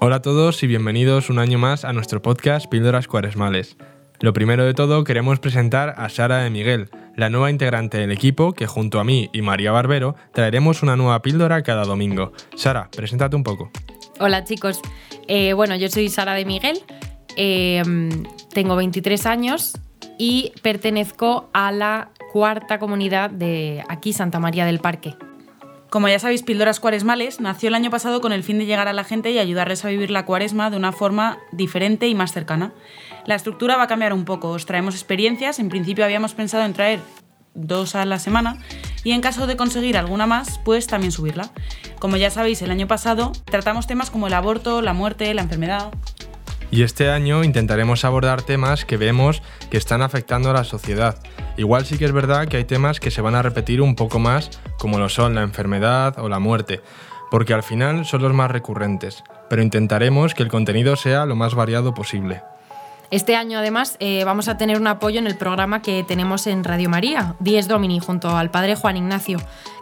Hola a todos y bienvenidos un año más a nuestro podcast Píldoras Cuaresmales. Lo primero de todo queremos presentar a Sara de Miguel, la nueva integrante del equipo que junto a mí y María Barbero traeremos una nueva píldora cada domingo. Sara, preséntate un poco. Hola chicos, Eh, bueno yo soy Sara de Miguel, eh, tengo 23 años y pertenezco a la cuarta comunidad de aquí Santa María del Parque. Como ya sabéis, Píldoras Cuaresmales nació el año pasado con el fin de llegar a la gente y ayudarles a vivir la cuaresma de una forma diferente y más cercana. La estructura va a cambiar un poco, os traemos experiencias, en principio habíamos pensado en traer dos a la semana y en caso de conseguir alguna más, pues también subirla. Como ya sabéis, el año pasado tratamos temas como el aborto, la muerte, la enfermedad. Y este año intentaremos abordar temas que vemos que están afectando a la sociedad. Igual sí que es verdad que hay temas que se van a repetir un poco más, como lo son la enfermedad o la muerte, porque al final son los más recurrentes, pero intentaremos que el contenido sea lo más variado posible. Este año además eh, vamos a tener un apoyo en el programa que tenemos en Radio María, Dies Domini, junto al padre Juan Ignacio,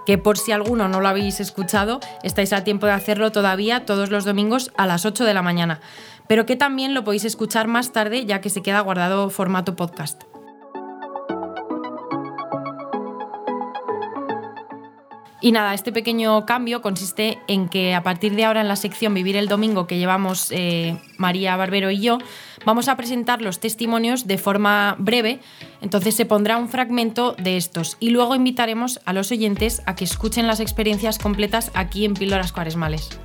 que por si alguno no lo habéis escuchado, estáis a tiempo de hacerlo todavía todos los domingos a las 8 de la mañana, pero que también lo podéis escuchar más tarde ya que se queda guardado formato podcast. Y nada, este pequeño cambio consiste en que a partir de ahora en la sección Vivir el Domingo que llevamos eh, María Barbero y yo, vamos a presentar los testimonios de forma breve, entonces se pondrá un fragmento de estos y luego invitaremos a los oyentes a que escuchen las experiencias completas aquí en Píldoras Cuaresmales.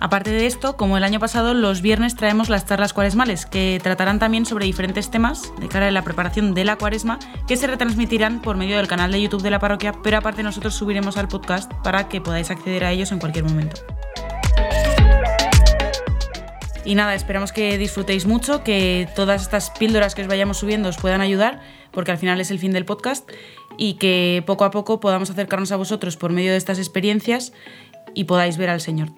Aparte de esto, como el año pasado, los viernes traemos las charlas cuaresmales, que tratarán también sobre diferentes temas de cara a la preparación de la cuaresma, que se retransmitirán por medio del canal de YouTube de la parroquia, pero aparte nosotros subiremos al podcast para que podáis acceder a ellos en cualquier momento. Y nada, esperamos que disfrutéis mucho, que todas estas píldoras que os vayamos subiendo os puedan ayudar, porque al final es el fin del podcast, y que poco a poco podamos acercarnos a vosotros por medio de estas experiencias y podáis ver al Señor.